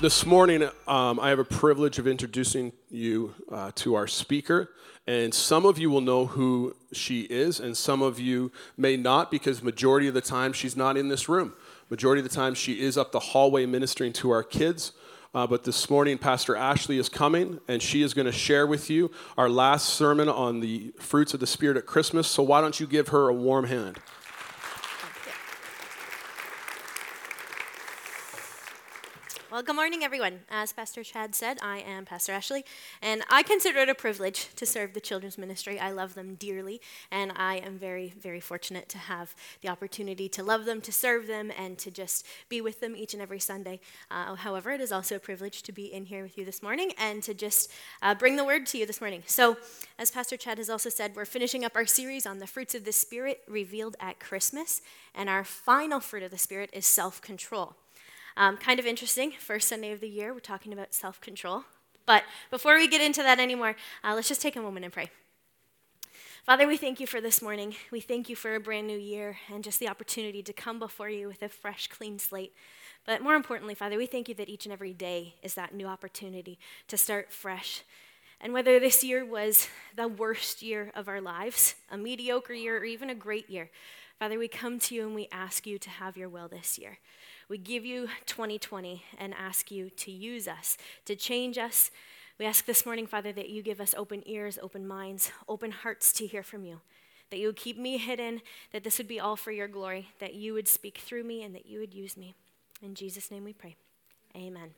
This morning, um, I have a privilege of introducing you uh, to our speaker. And some of you will know who she is, and some of you may not, because majority of the time she's not in this room. Majority of the time she is up the hallway ministering to our kids. Uh, but this morning, Pastor Ashley is coming, and she is going to share with you our last sermon on the fruits of the Spirit at Christmas. So why don't you give her a warm hand? Well, good morning, everyone. As Pastor Chad said, I am Pastor Ashley, and I consider it a privilege to serve the children's ministry. I love them dearly, and I am very, very fortunate to have the opportunity to love them, to serve them, and to just be with them each and every Sunday. Uh, however, it is also a privilege to be in here with you this morning and to just uh, bring the word to you this morning. So, as Pastor Chad has also said, we're finishing up our series on the fruits of the Spirit revealed at Christmas, and our final fruit of the Spirit is self control. Um, kind of interesting. First Sunday of the year, we're talking about self control. But before we get into that anymore, uh, let's just take a moment and pray. Father, we thank you for this morning. We thank you for a brand new year and just the opportunity to come before you with a fresh, clean slate. But more importantly, Father, we thank you that each and every day is that new opportunity to start fresh. And whether this year was the worst year of our lives, a mediocre year, or even a great year, Father, we come to you and we ask you to have your will this year. We give you 2020 and ask you to use us, to change us. We ask this morning, Father, that you give us open ears, open minds, open hearts to hear from you. That you would keep me hidden, that this would be all for your glory, that you would speak through me, and that you would use me. In Jesus' name we pray. Amen.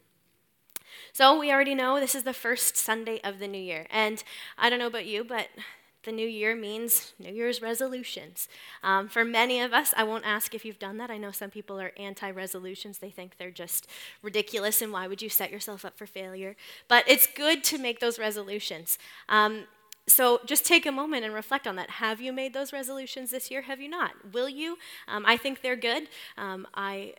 So, we already know this is the first Sunday of the new year. And I don't know about you, but the new year means New Year's resolutions. Um, for many of us, I won't ask if you've done that. I know some people are anti resolutions, they think they're just ridiculous, and why would you set yourself up for failure? But it's good to make those resolutions. Um, so just take a moment and reflect on that. Have you made those resolutions this year? Have you not? Will you? Um, I think they're good. Um, I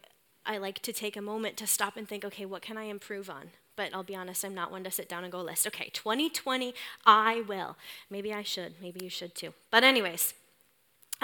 I like to take a moment to stop and think, okay, what can I improve on? But I'll be honest, I'm not one to sit down and go list. Okay, 2020, I will. Maybe I should. Maybe you should too. But, anyways,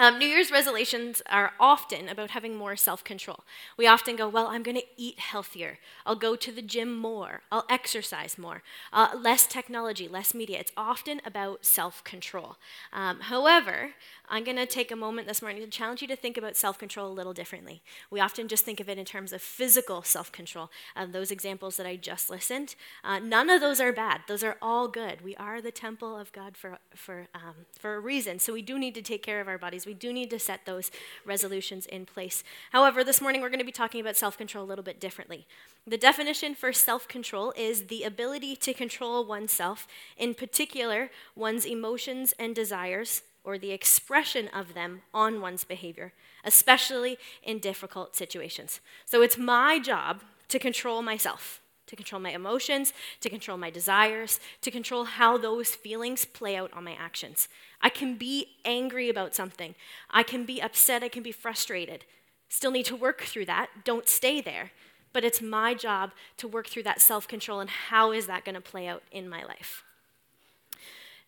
um, New Year's resolutions are often about having more self control. We often go, Well, I'm going to eat healthier. I'll go to the gym more. I'll exercise more. Uh, less technology, less media. It's often about self control. Um, however, I'm going to take a moment this morning to challenge you to think about self control a little differently. We often just think of it in terms of physical self control. Uh, those examples that I just listened, uh, none of those are bad. Those are all good. We are the temple of God for, for, um, for a reason. So we do need to take care of our bodies. We do need to set those resolutions in place. However, this morning we're going to be talking about self control a little bit differently. The definition for self control is the ability to control oneself, in particular, one's emotions and desires or the expression of them on one's behavior, especially in difficult situations. So it's my job to control myself, to control my emotions, to control my desires, to control how those feelings play out on my actions. I can be angry about something, I can be upset, I can be frustrated. Still need to work through that. Don't stay there. But it's my job to work through that self control and how is that going to play out in my life.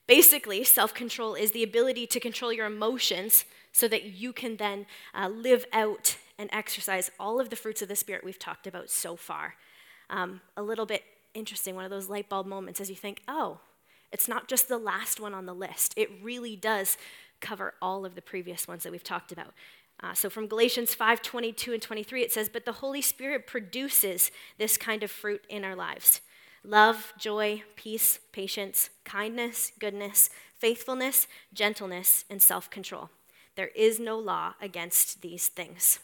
Basically, self control is the ability to control your emotions so that you can then uh, live out and exercise all of the fruits of the Spirit we've talked about so far. Um, a little bit interesting, one of those light bulb moments as you think, oh, it's not just the last one on the list. It really does cover all of the previous ones that we've talked about. Uh, so from Galatians 5 22 and 23, it says, But the Holy Spirit produces this kind of fruit in our lives love, joy, peace, patience, kindness, goodness, faithfulness, gentleness, and self control. There is no law against these things.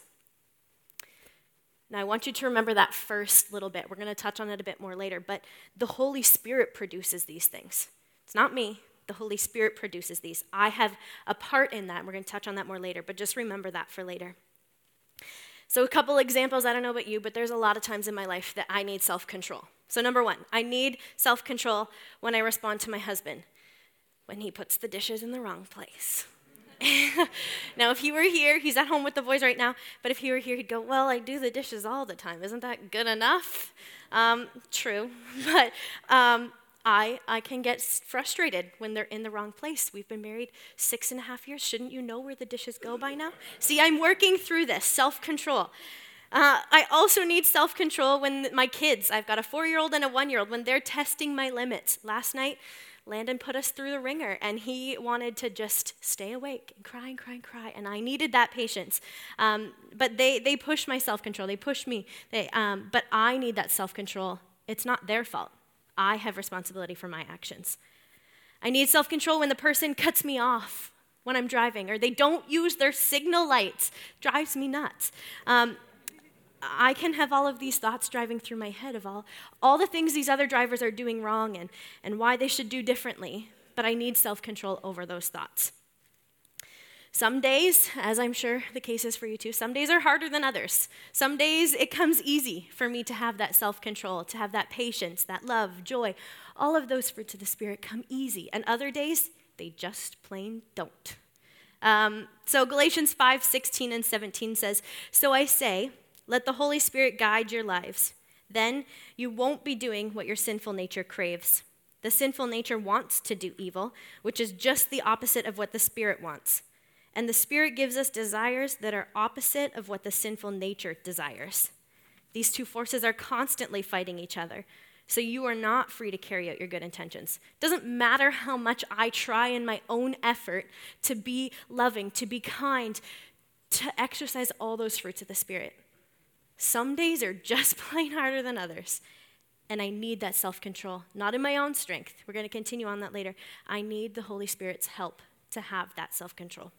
Now, I want you to remember that first little bit. We're going to touch on it a bit more later, but the Holy Spirit produces these things. It's not me. The Holy Spirit produces these. I have a part in that, and we're going to touch on that more later, but just remember that for later. So, a couple examples, I don't know about you, but there's a lot of times in my life that I need self control. So, number one, I need self control when I respond to my husband when he puts the dishes in the wrong place. now, if he were here, he's at home with the boys right now, but if he were here, he'd go, Well, I do the dishes all the time. Isn't that good enough? Um, true. But um, I, I can get frustrated when they're in the wrong place. We've been married six and a half years. Shouldn't you know where the dishes go by now? See, I'm working through this self control. Uh, I also need self control when my kids, I've got a four year old and a one year old, when they're testing my limits. Last night, Landon put us through the ringer and he wanted to just stay awake and cry and cry and cry. And I needed that patience. Um, but they, they push my self control, they push me. They, um, but I need that self control. It's not their fault. I have responsibility for my actions. I need self control when the person cuts me off when I'm driving or they don't use their signal lights. Drives me nuts. Um, I can have all of these thoughts driving through my head of all, all the things these other drivers are doing wrong and, and why they should do differently, but I need self control over those thoughts. Some days, as I'm sure the case is for you too, some days are harder than others. Some days it comes easy for me to have that self control, to have that patience, that love, joy. All of those fruits of the Spirit come easy. And other days, they just plain don't. Um, so Galatians 5 16 and 17 says, So I say, let the Holy Spirit guide your lives. Then you won't be doing what your sinful nature craves. The sinful nature wants to do evil, which is just the opposite of what the Spirit wants. And the Spirit gives us desires that are opposite of what the sinful nature desires. These two forces are constantly fighting each other. So you are not free to carry out your good intentions. Doesn't matter how much I try in my own effort to be loving, to be kind, to exercise all those fruits of the Spirit. Some days are just plain harder than others. And I need that self control, not in my own strength. We're going to continue on that later. I need the Holy Spirit's help to have that self control.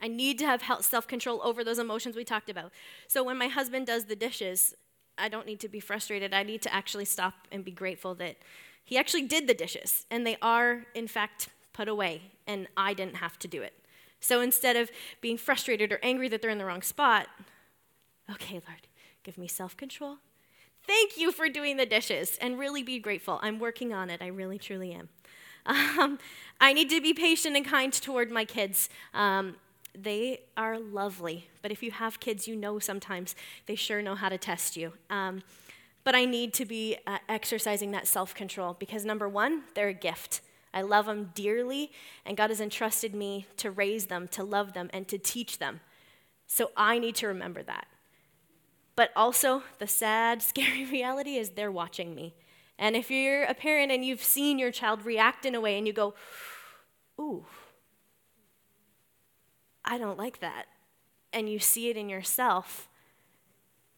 I need to have self control over those emotions we talked about. So when my husband does the dishes, I don't need to be frustrated. I need to actually stop and be grateful that he actually did the dishes and they are, in fact, put away and I didn't have to do it. So instead of being frustrated or angry that they're in the wrong spot, Okay, Lord, give me self control. Thank you for doing the dishes and really be grateful. I'm working on it. I really, truly am. Um, I need to be patient and kind toward my kids. Um, they are lovely, but if you have kids, you know sometimes they sure know how to test you. Um, but I need to be uh, exercising that self control because number one, they're a gift. I love them dearly, and God has entrusted me to raise them, to love them, and to teach them. So I need to remember that. But also, the sad, scary reality is they're watching me. And if you're a parent and you've seen your child react in a way and you go, ooh, I don't like that, and you see it in yourself,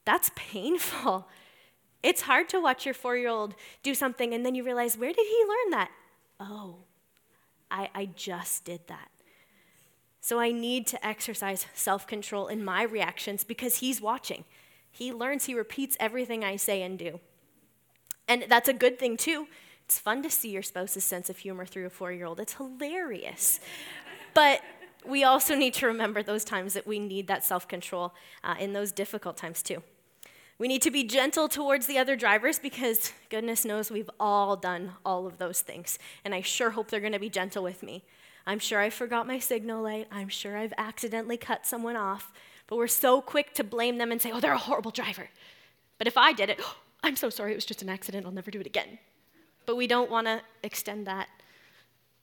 that's painful. It's hard to watch your four year old do something and then you realize, where did he learn that? Oh, I, I just did that. So I need to exercise self control in my reactions because he's watching. He learns, he repeats everything I say and do. And that's a good thing, too. It's fun to see your spouse's sense of humor through a four year old, it's hilarious. but we also need to remember those times that we need that self control uh, in those difficult times, too. We need to be gentle towards the other drivers because goodness knows we've all done all of those things. And I sure hope they're going to be gentle with me. I'm sure I forgot my signal light. I'm sure I've accidentally cut someone off. But we're so quick to blame them and say, oh, they're a horrible driver. But if I did it, oh, I'm so sorry, it was just an accident, I'll never do it again. But we don't want to extend that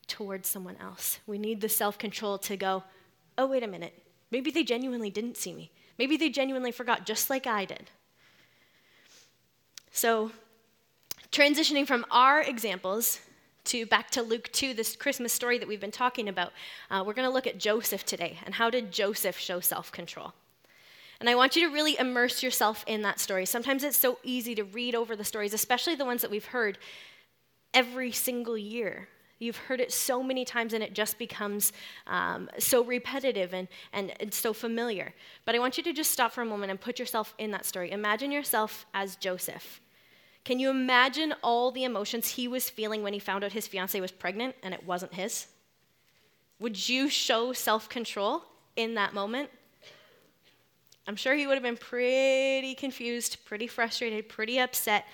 towards someone else. We need the self control to go, oh, wait a minute, maybe they genuinely didn't see me. Maybe they genuinely forgot, just like I did. So, transitioning from our examples to back to Luke 2, this Christmas story that we've been talking about, uh, we're going to look at Joseph today and how did Joseph show self control. And I want you to really immerse yourself in that story. Sometimes it's so easy to read over the stories, especially the ones that we've heard every single year. You've heard it so many times and it just becomes um, so repetitive and, and, and so familiar. But I want you to just stop for a moment and put yourself in that story. Imagine yourself as Joseph. Can you imagine all the emotions he was feeling when he found out his fiancee was pregnant and it wasn't his? Would you show self control in that moment? I'm sure he would have been pretty confused, pretty frustrated, pretty upset.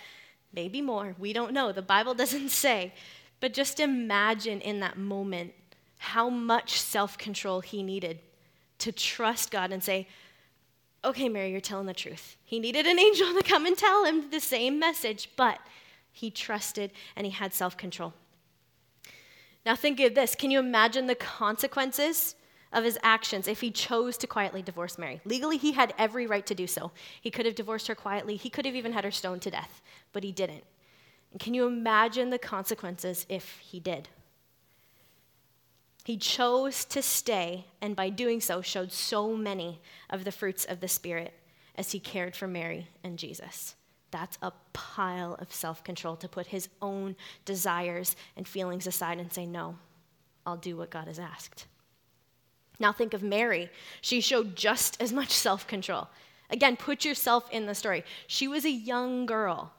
maybe more. We don't know. The Bible doesn't say. But just imagine in that moment how much self control he needed to trust God and say, okay, Mary, you're telling the truth. He needed an angel to come and tell him the same message, but he trusted and he had self control. Now, think of this can you imagine the consequences of his actions if he chose to quietly divorce Mary? Legally, he had every right to do so. He could have divorced her quietly, he could have even had her stoned to death, but he didn't. And can you imagine the consequences if he did? He chose to stay, and by doing so, showed so many of the fruits of the Spirit as he cared for Mary and Jesus. That's a pile of self control to put his own desires and feelings aside and say, No, I'll do what God has asked. Now think of Mary. She showed just as much self control. Again, put yourself in the story. She was a young girl.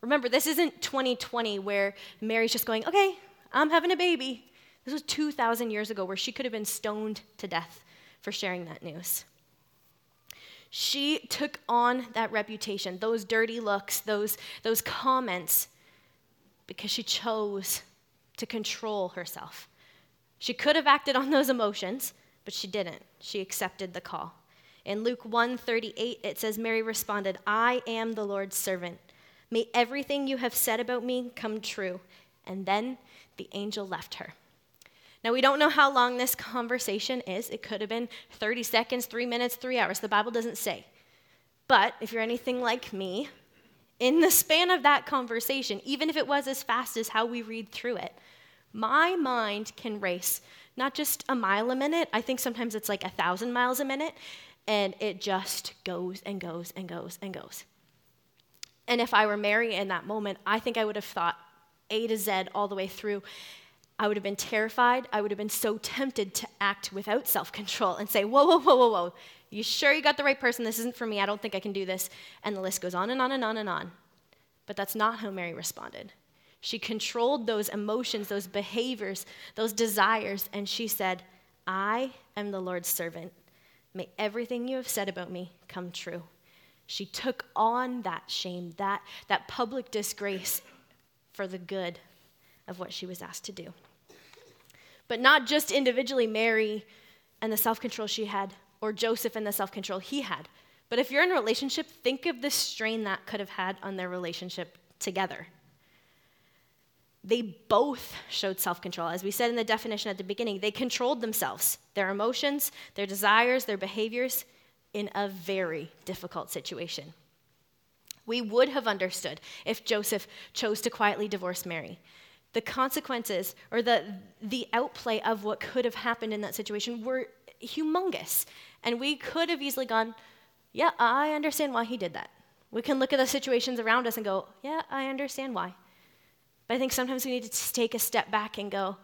Remember, this isn't 2020 where Mary's just going, Okay, I'm having a baby. This was 2,000 years ago where she could have been stoned to death for sharing that news. She took on that reputation, those dirty looks, those, those comments, because she chose to control herself. She could have acted on those emotions, but she didn't. She accepted the call. In Luke 1:38 it says Mary responded, "I am the Lord's servant. May everything you have said about me come true." And then the angel left her. Now, we don't know how long this conversation is. It could have been 30 seconds, three minutes, three hours. The Bible doesn't say. But if you're anything like me, in the span of that conversation, even if it was as fast as how we read through it, my mind can race not just a mile a minute, I think sometimes it's like a thousand miles a minute, and it just goes and goes and goes and goes. And if I were Mary in that moment, I think I would have thought A to Z all the way through. I would have been terrified. I would have been so tempted to act without self control and say, Whoa, whoa, whoa, whoa, whoa. You sure you got the right person? This isn't for me. I don't think I can do this. And the list goes on and on and on and on. But that's not how Mary responded. She controlled those emotions, those behaviors, those desires, and she said, I am the Lord's servant. May everything you have said about me come true. She took on that shame, that, that public disgrace for the good of what she was asked to do. But not just individually, Mary and the self control she had, or Joseph and the self control he had. But if you're in a relationship, think of the strain that could have had on their relationship together. They both showed self control. As we said in the definition at the beginning, they controlled themselves, their emotions, their desires, their behaviors in a very difficult situation. We would have understood if Joseph chose to quietly divorce Mary the consequences or the, the outplay of what could have happened in that situation were humongous. And we could have easily gone, yeah, I understand why he did that. We can look at the situations around us and go, yeah, I understand why. But I think sometimes we need to take a step back and go,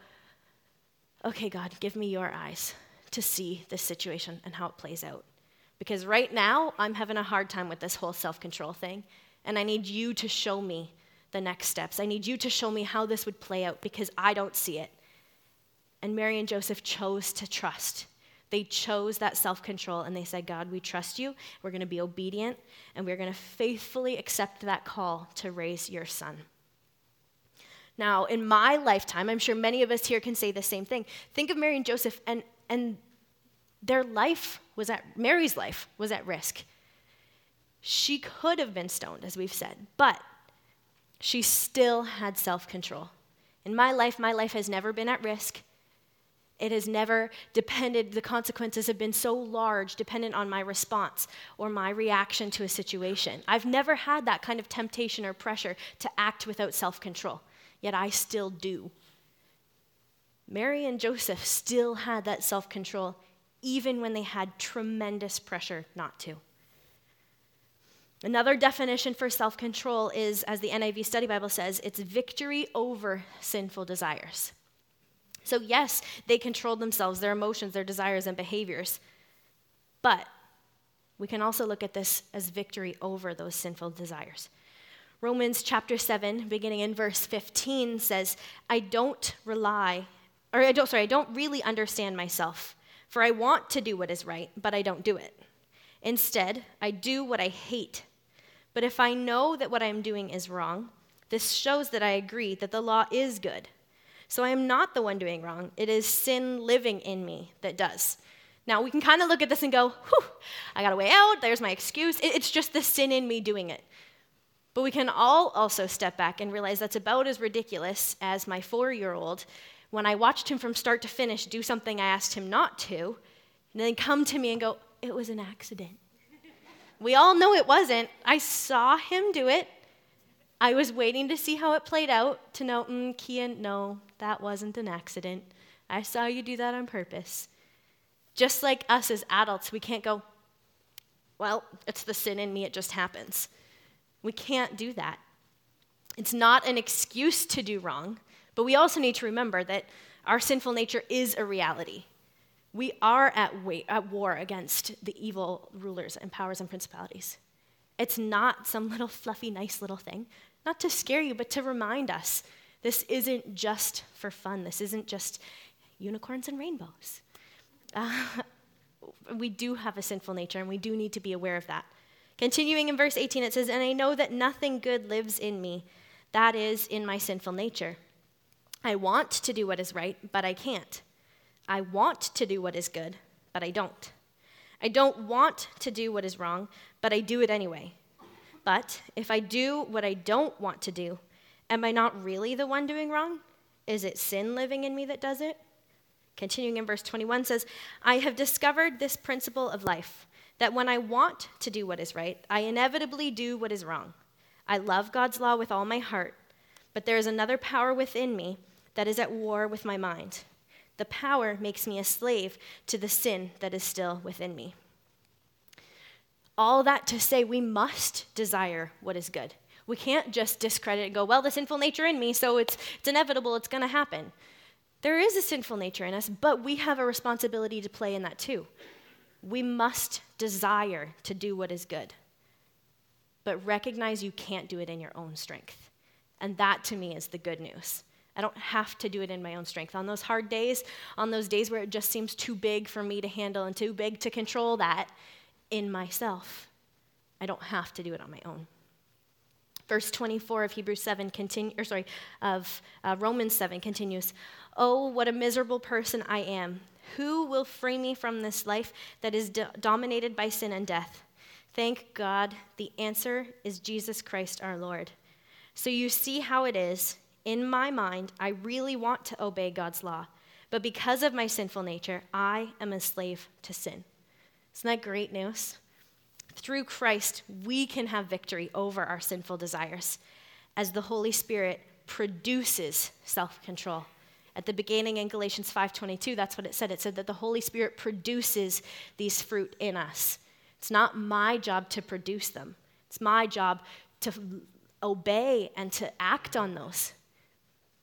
okay, God, give me your eyes to see this situation and how it plays out. Because right now, I'm having a hard time with this whole self control thing, and I need you to show me the next steps. I need you to show me how this would play out because I don't see it. And Mary and Joseph chose to trust. They chose that self control and they said, God, we trust you. We're going to be obedient and we're going to faithfully accept that call to raise your son. Now, in my lifetime, I'm sure many of us here can say the same thing. Think of Mary and Joseph, and, and their life was at, Mary's life was at risk. She could have been stoned, as we've said, but she still had self control. In my life, my life has never been at risk. It has never depended, the consequences have been so large, dependent on my response or my reaction to a situation. I've never had that kind of temptation or pressure to act without self control, yet I still do. Mary and Joseph still had that self control, even when they had tremendous pressure not to. Another definition for self control is, as the NIV Study Bible says, it's victory over sinful desires. So, yes, they controlled themselves, their emotions, their desires, and behaviors. But we can also look at this as victory over those sinful desires. Romans chapter 7, beginning in verse 15, says, I don't rely, or I don't, sorry, I don't really understand myself, for I want to do what is right, but I don't do it. Instead, I do what I hate. But if I know that what I am doing is wrong, This shows that I agree that the law is good. So I am not the one doing wrong. It is sin living in me that does. Now, we can kind of look at this and go, whew, I got a way out. There's my excuse. It's just the sin in me doing it. But we can all also step back and realize that's about as ridiculous as my four year old when I watched him from start to finish do something I asked him not to, and then come to me and go, It was an accident. We all know it wasn't. I saw him do it. I was waiting to see how it played out to know, mm, Kian, no, that wasn't an accident. I saw you do that on purpose. Just like us as adults, we can't go, well, it's the sin in me, it just happens. We can't do that. It's not an excuse to do wrong, but we also need to remember that our sinful nature is a reality. We are at, at war against the evil rulers and powers and principalities. It's not some little fluffy, nice little thing, not to scare you, but to remind us this isn't just for fun. This isn't just unicorns and rainbows. Uh, we do have a sinful nature, and we do need to be aware of that. Continuing in verse 18, it says, And I know that nothing good lives in me, that is, in my sinful nature. I want to do what is right, but I can't. I want to do what is good, but I don't. I don't want to do what is wrong, but I do it anyway. But if I do what I don't want to do, am I not really the one doing wrong? Is it sin living in me that does it? Continuing in verse 21 says, I have discovered this principle of life that when I want to do what is right, I inevitably do what is wrong. I love God's law with all my heart, but there is another power within me that is at war with my mind. The power makes me a slave to the sin that is still within me. All that to say, we must desire what is good. We can't just discredit and go, well, the sinful nature in me, so it's, it's inevitable, it's going to happen. There is a sinful nature in us, but we have a responsibility to play in that too. We must desire to do what is good, but recognize you can't do it in your own strength. And that to me is the good news. I don't have to do it in my own strength. On those hard days, on those days where it just seems too big for me to handle and too big to control that in myself, I don't have to do it on my own. Verse 24 of Hebrews 7 continue, or sorry, of uh, Romans 7 continues. Oh, what a miserable person I am. Who will free me from this life that is do- dominated by sin and death? Thank God, the answer is Jesus Christ our Lord. So you see how it is in my mind, I really want to obey God's law, but because of my sinful nature, I am a slave to sin. Isn't that great news? Through Christ, we can have victory over our sinful desires as the Holy Spirit produces self control. At the beginning in Galatians 5:22, that's what it said. It said that the Holy Spirit produces these fruit in us. It's not my job to produce them. It's my job to obey and to act on those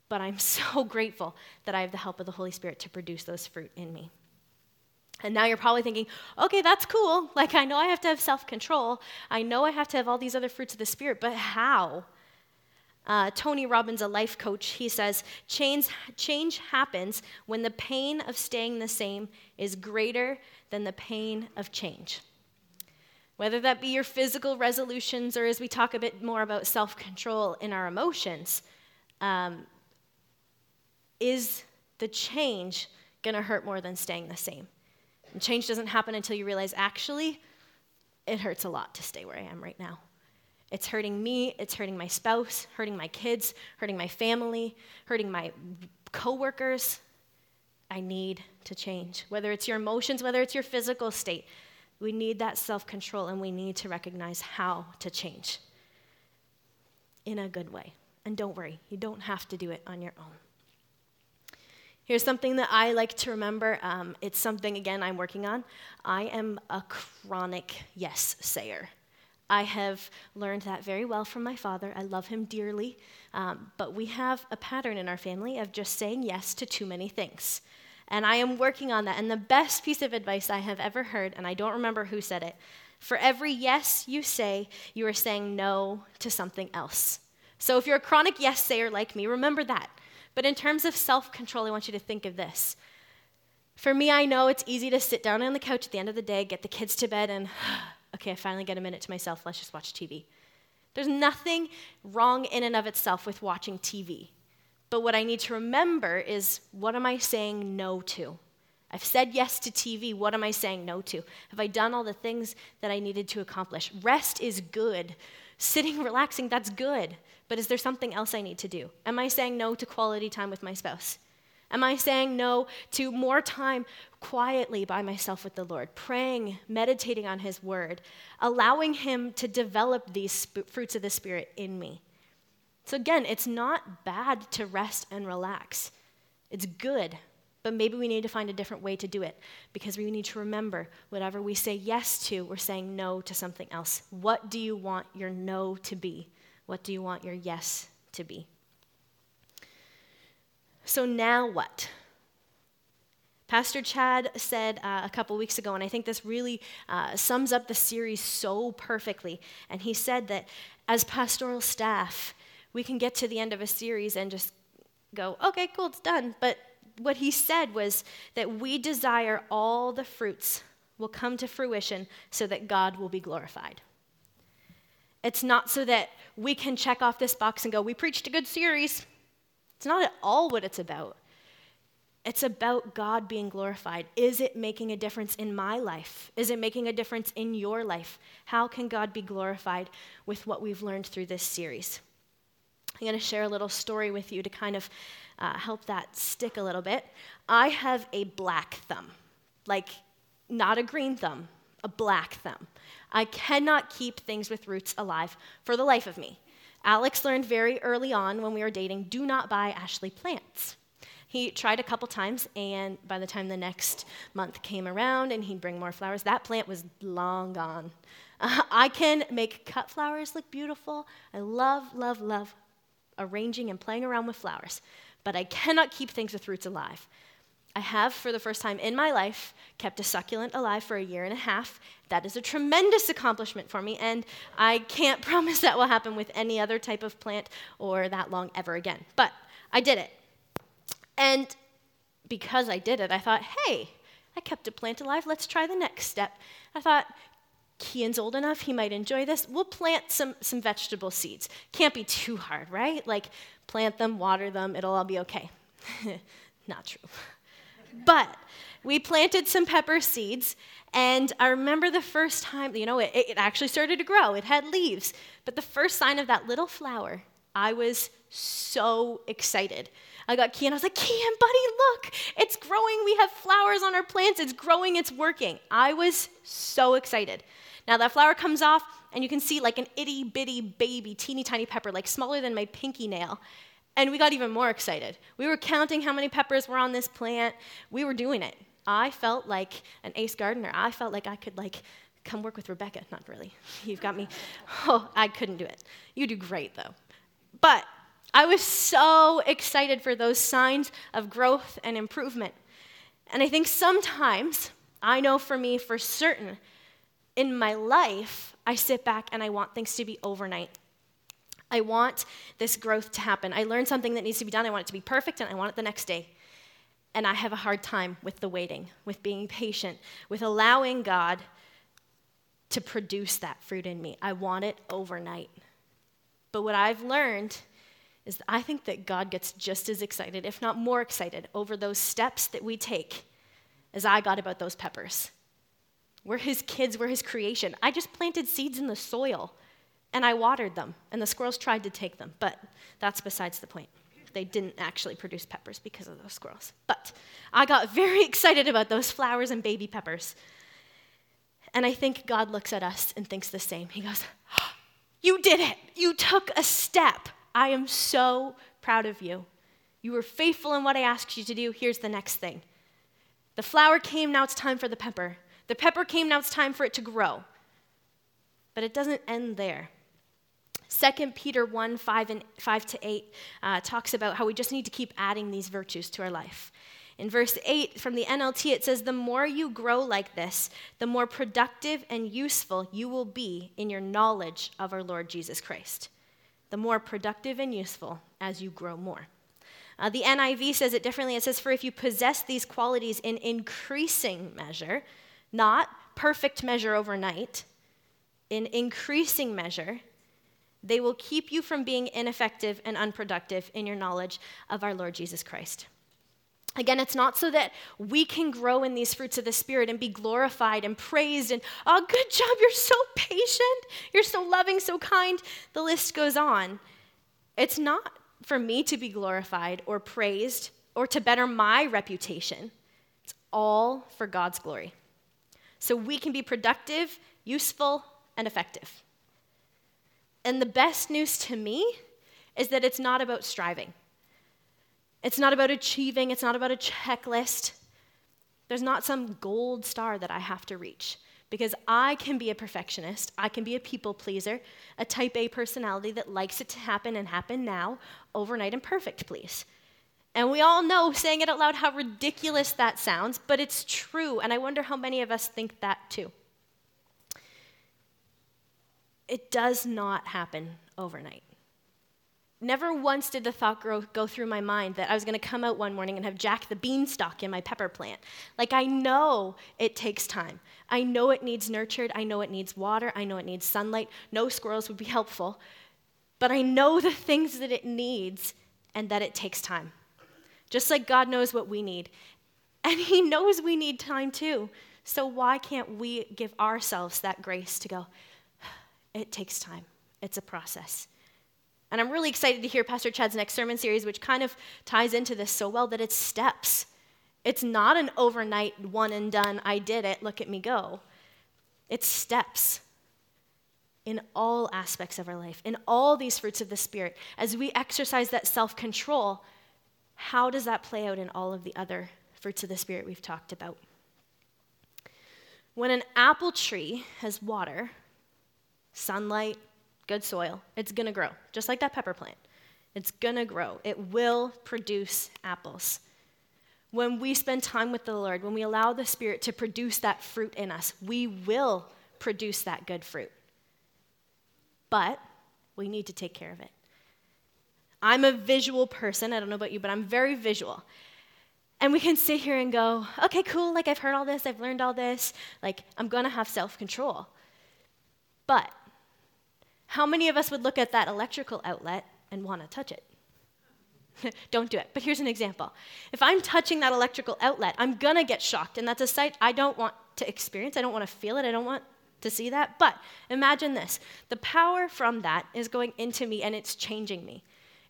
but I'm so grateful that I have the help of the Holy Spirit to produce those fruit in me. And now you're probably thinking, okay, that's cool. Like, I know I have to have self control. I know I have to have all these other fruits of the Spirit, but how? Uh, Tony Robbins, a life coach, he says, change, change happens when the pain of staying the same is greater than the pain of change. Whether that be your physical resolutions or as we talk a bit more about self control in our emotions, um, is the change going to hurt more than staying the same? And change doesn't happen until you realize actually, it hurts a lot to stay where I am right now. It's hurting me, it's hurting my spouse, hurting my kids, hurting my family, hurting my coworkers. I need to change. Whether it's your emotions, whether it's your physical state, we need that self control and we need to recognize how to change in a good way. And don't worry, you don't have to do it on your own. Here's something that I like to remember. Um, it's something, again, I'm working on. I am a chronic yes sayer. I have learned that very well from my father. I love him dearly. Um, but we have a pattern in our family of just saying yes to too many things. And I am working on that. And the best piece of advice I have ever heard, and I don't remember who said it for every yes you say, you are saying no to something else. So if you're a chronic yes sayer like me, remember that. But in terms of self control, I want you to think of this. For me, I know it's easy to sit down on the couch at the end of the day, get the kids to bed, and okay, I finally get a minute to myself. Let's just watch TV. There's nothing wrong in and of itself with watching TV. But what I need to remember is what am I saying no to? I've said yes to TV. What am I saying no to? Have I done all the things that I needed to accomplish? Rest is good. Sitting, relaxing, that's good. But is there something else I need to do? Am I saying no to quality time with my spouse? Am I saying no to more time quietly by myself with the Lord, praying, meditating on His Word, allowing Him to develop these sp- fruits of the Spirit in me? So, again, it's not bad to rest and relax. It's good, but maybe we need to find a different way to do it because we need to remember whatever we say yes to, we're saying no to something else. What do you want your no to be? What do you want your yes to be? So now what? Pastor Chad said uh, a couple weeks ago, and I think this really uh, sums up the series so perfectly. And he said that as pastoral staff, we can get to the end of a series and just go, okay, cool, it's done. But what he said was that we desire all the fruits will come to fruition so that God will be glorified. It's not so that we can check off this box and go, we preached a good series. It's not at all what it's about. It's about God being glorified. Is it making a difference in my life? Is it making a difference in your life? How can God be glorified with what we've learned through this series? I'm going to share a little story with you to kind of uh, help that stick a little bit. I have a black thumb, like not a green thumb, a black thumb. I cannot keep things with roots alive for the life of me. Alex learned very early on when we were dating do not buy Ashley plants. He tried a couple times, and by the time the next month came around and he'd bring more flowers, that plant was long gone. Uh, I can make cut flowers look beautiful. I love, love, love arranging and playing around with flowers but I cannot keep things with roots alive. I have, for the first time in my life, kept a succulent alive for a year and a half. That is a tremendous accomplishment for me, and I can't promise that will happen with any other type of plant or that long ever again. But I did it. And because I did it, I thought, hey, I kept a plant alive. Let's try the next step. I thought, Kian's old enough, he might enjoy this. We'll plant some, some vegetable seeds. Can't be too hard, right? Like, plant them, water them, it'll all be okay. Not true. But we planted some pepper seeds, and I remember the first time, you know, it, it actually started to grow. It had leaves. But the first sign of that little flower, I was so excited. I got Kian, I was like, Kian, buddy, look, it's growing. We have flowers on our plants. It's growing, it's working. I was so excited. Now that flower comes off, and you can see like an itty bitty baby, teeny tiny pepper, like smaller than my pinky nail. And we got even more excited. We were counting how many peppers were on this plant. We were doing it. I felt like an ace gardener. I felt like I could like come work with Rebecca. Not really. You've got me. Oh, I couldn't do it. You do great though. But I was so excited for those signs of growth and improvement. And I think sometimes, I know for me for certain, in my life, I sit back and I want things to be overnight. I want this growth to happen. I learned something that needs to be done. I want it to be perfect and I want it the next day. And I have a hard time with the waiting, with being patient, with allowing God to produce that fruit in me. I want it overnight. But what I've learned is I think that God gets just as excited, if not more excited, over those steps that we take as I got about those peppers. We're his kids, we're his creation. I just planted seeds in the soil and I watered them, and the squirrels tried to take them, but that's besides the point. They didn't actually produce peppers because of those squirrels. But I got very excited about those flowers and baby peppers. And I think God looks at us and thinks the same. He goes, You did it. You took a step. I am so proud of you. You were faithful in what I asked you to do. Here's the next thing. The flower came, now it's time for the pepper. The pepper came, now it's time for it to grow. But it doesn't end there. 2 Peter 1 5, and 5 to 8 uh, talks about how we just need to keep adding these virtues to our life. In verse 8 from the NLT, it says, The more you grow like this, the more productive and useful you will be in your knowledge of our Lord Jesus Christ. The more productive and useful as you grow more. Uh, the NIV says it differently. It says, For if you possess these qualities in increasing measure, not perfect measure overnight, in increasing measure, They will keep you from being ineffective and unproductive in your knowledge of our Lord Jesus Christ. Again, it's not so that we can grow in these fruits of the Spirit and be glorified and praised and, oh, good job, you're so patient, you're so loving, so kind. The list goes on. It's not for me to be glorified or praised or to better my reputation. It's all for God's glory. So we can be productive, useful, and effective. And the best news to me is that it's not about striving. It's not about achieving, it's not about a checklist. There's not some gold star that I have to reach because I can be a perfectionist, I can be a people pleaser, a type A personality that likes it to happen and happen now, overnight and perfect, please. And we all know, saying it out loud, how ridiculous that sounds, but it's true, and I wonder how many of us think that too. It does not happen overnight. Never once did the thought grow, go through my mind that I was going to come out one morning and have Jack the beanstalk in my pepper plant. Like, I know it takes time. I know it needs nurtured. I know it needs water. I know it needs sunlight. No squirrels would be helpful. But I know the things that it needs and that it takes time. Just like God knows what we need. And He knows we need time too. So, why can't we give ourselves that grace to go, it takes time, it's a process. And I'm really excited to hear Pastor Chad's next sermon series, which kind of ties into this so well that it's steps. It's not an overnight one and done, I did it, look at me go. It's steps in all aspects of our life, in all these fruits of the Spirit. As we exercise that self control, how does that play out in all of the other fruits of the Spirit we've talked about? When an apple tree has water, sunlight, good soil, it's going to grow, just like that pepper plant. It's going to grow. It will produce apples. When we spend time with the Lord, when we allow the Spirit to produce that fruit in us, we will produce that good fruit. But we need to take care of it. I'm a visual person. I don't know about you, but I'm very visual. And we can sit here and go, okay, cool, like I've heard all this, I've learned all this, like I'm gonna have self control. But how many of us would look at that electrical outlet and want to touch it? don't do it. But here's an example. If I'm touching that electrical outlet, I'm going to get shocked, and that's a sight I don't want to experience. I don't want to feel it. I don't want to see that. But imagine this the power from that is going into me and it's changing me.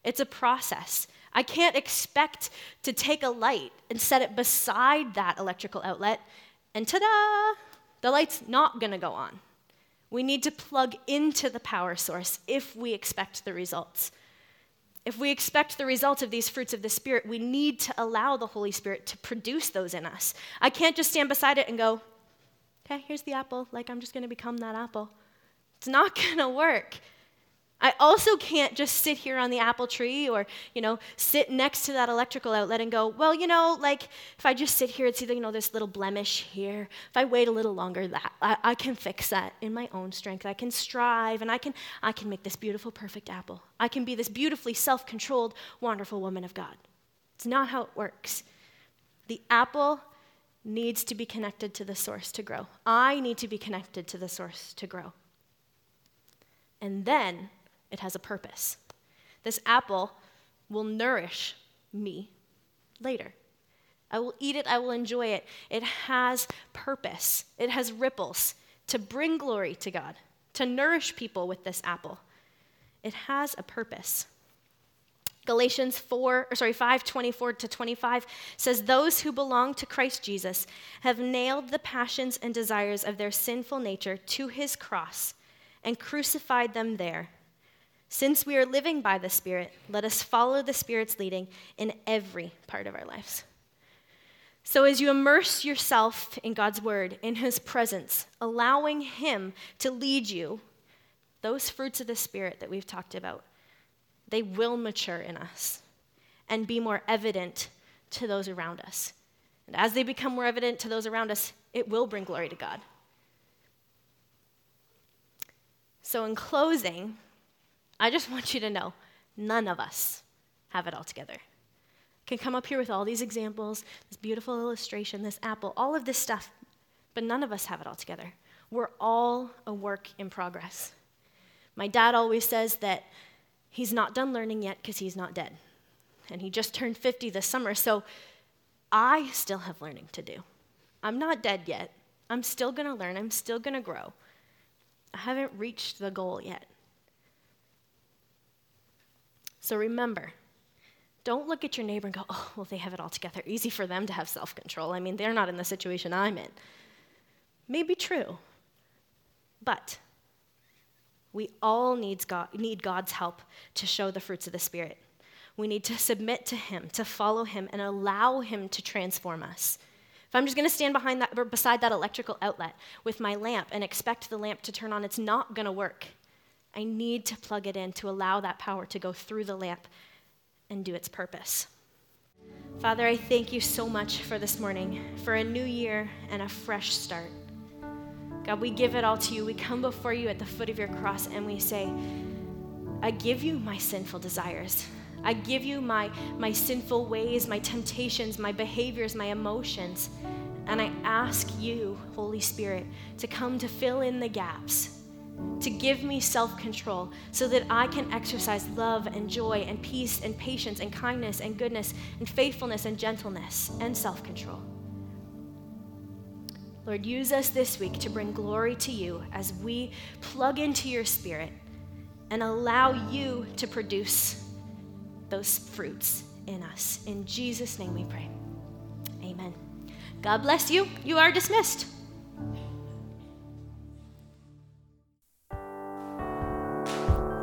It's a process. I can't expect to take a light and set it beside that electrical outlet, and ta da! The light's not going to go on. We need to plug into the power source if we expect the results. If we expect the result of these fruits of the Spirit, we need to allow the Holy Spirit to produce those in us. I can't just stand beside it and go, okay, here's the apple, like I'm just going to become that apple. It's not going to work. I also can't just sit here on the apple tree or, you know, sit next to that electrical outlet and go, well, you know, like if I just sit here and see, you know, this little blemish here, if I wait a little longer, that I, I can fix that in my own strength. I can strive and I can, I can make this beautiful, perfect apple. I can be this beautifully self-controlled, wonderful woman of God. It's not how it works. The apple needs to be connected to the source to grow. I need to be connected to the source to grow. And then it has a purpose. This apple will nourish me later. I will eat it, I will enjoy it. It has purpose, it has ripples to bring glory to God, to nourish people with this apple. It has a purpose. Galatians 4, or sorry, 5, 24 to 25 says, Those who belong to Christ Jesus have nailed the passions and desires of their sinful nature to his cross and crucified them there. Since we are living by the Spirit, let us follow the Spirit's leading in every part of our lives. So, as you immerse yourself in God's Word, in His presence, allowing Him to lead you, those fruits of the Spirit that we've talked about, they will mature in us and be more evident to those around us. And as they become more evident to those around us, it will bring glory to God. So, in closing, I just want you to know none of us have it all together. Can come up here with all these examples, this beautiful illustration, this apple, all of this stuff, but none of us have it all together. We're all a work in progress. My dad always says that he's not done learning yet because he's not dead. And he just turned 50 this summer, so I still have learning to do. I'm not dead yet. I'm still to learn, I'm still to grow. I haven't reached the goal yet. So remember, don't look at your neighbor and go, oh, well, they have it all together. Easy for them to have self control. I mean, they're not in the situation I'm in. Maybe true, but we all needs God, need God's help to show the fruits of the Spirit. We need to submit to Him, to follow Him, and allow Him to transform us. If I'm just going to stand behind that, beside that electrical outlet with my lamp and expect the lamp to turn on, it's not going to work. I need to plug it in to allow that power to go through the lamp and do its purpose. Father, I thank you so much for this morning, for a new year and a fresh start. God, we give it all to you. We come before you at the foot of your cross and we say, I give you my sinful desires. I give you my, my sinful ways, my temptations, my behaviors, my emotions. And I ask you, Holy Spirit, to come to fill in the gaps to give me self control so that I can exercise love and joy and peace and patience and kindness and goodness and faithfulness and gentleness and self control. Lord, use us this week to bring glory to you as we plug into your spirit and allow you to produce those fruits in us. In Jesus' name we pray. Amen. God bless you. You are dismissed.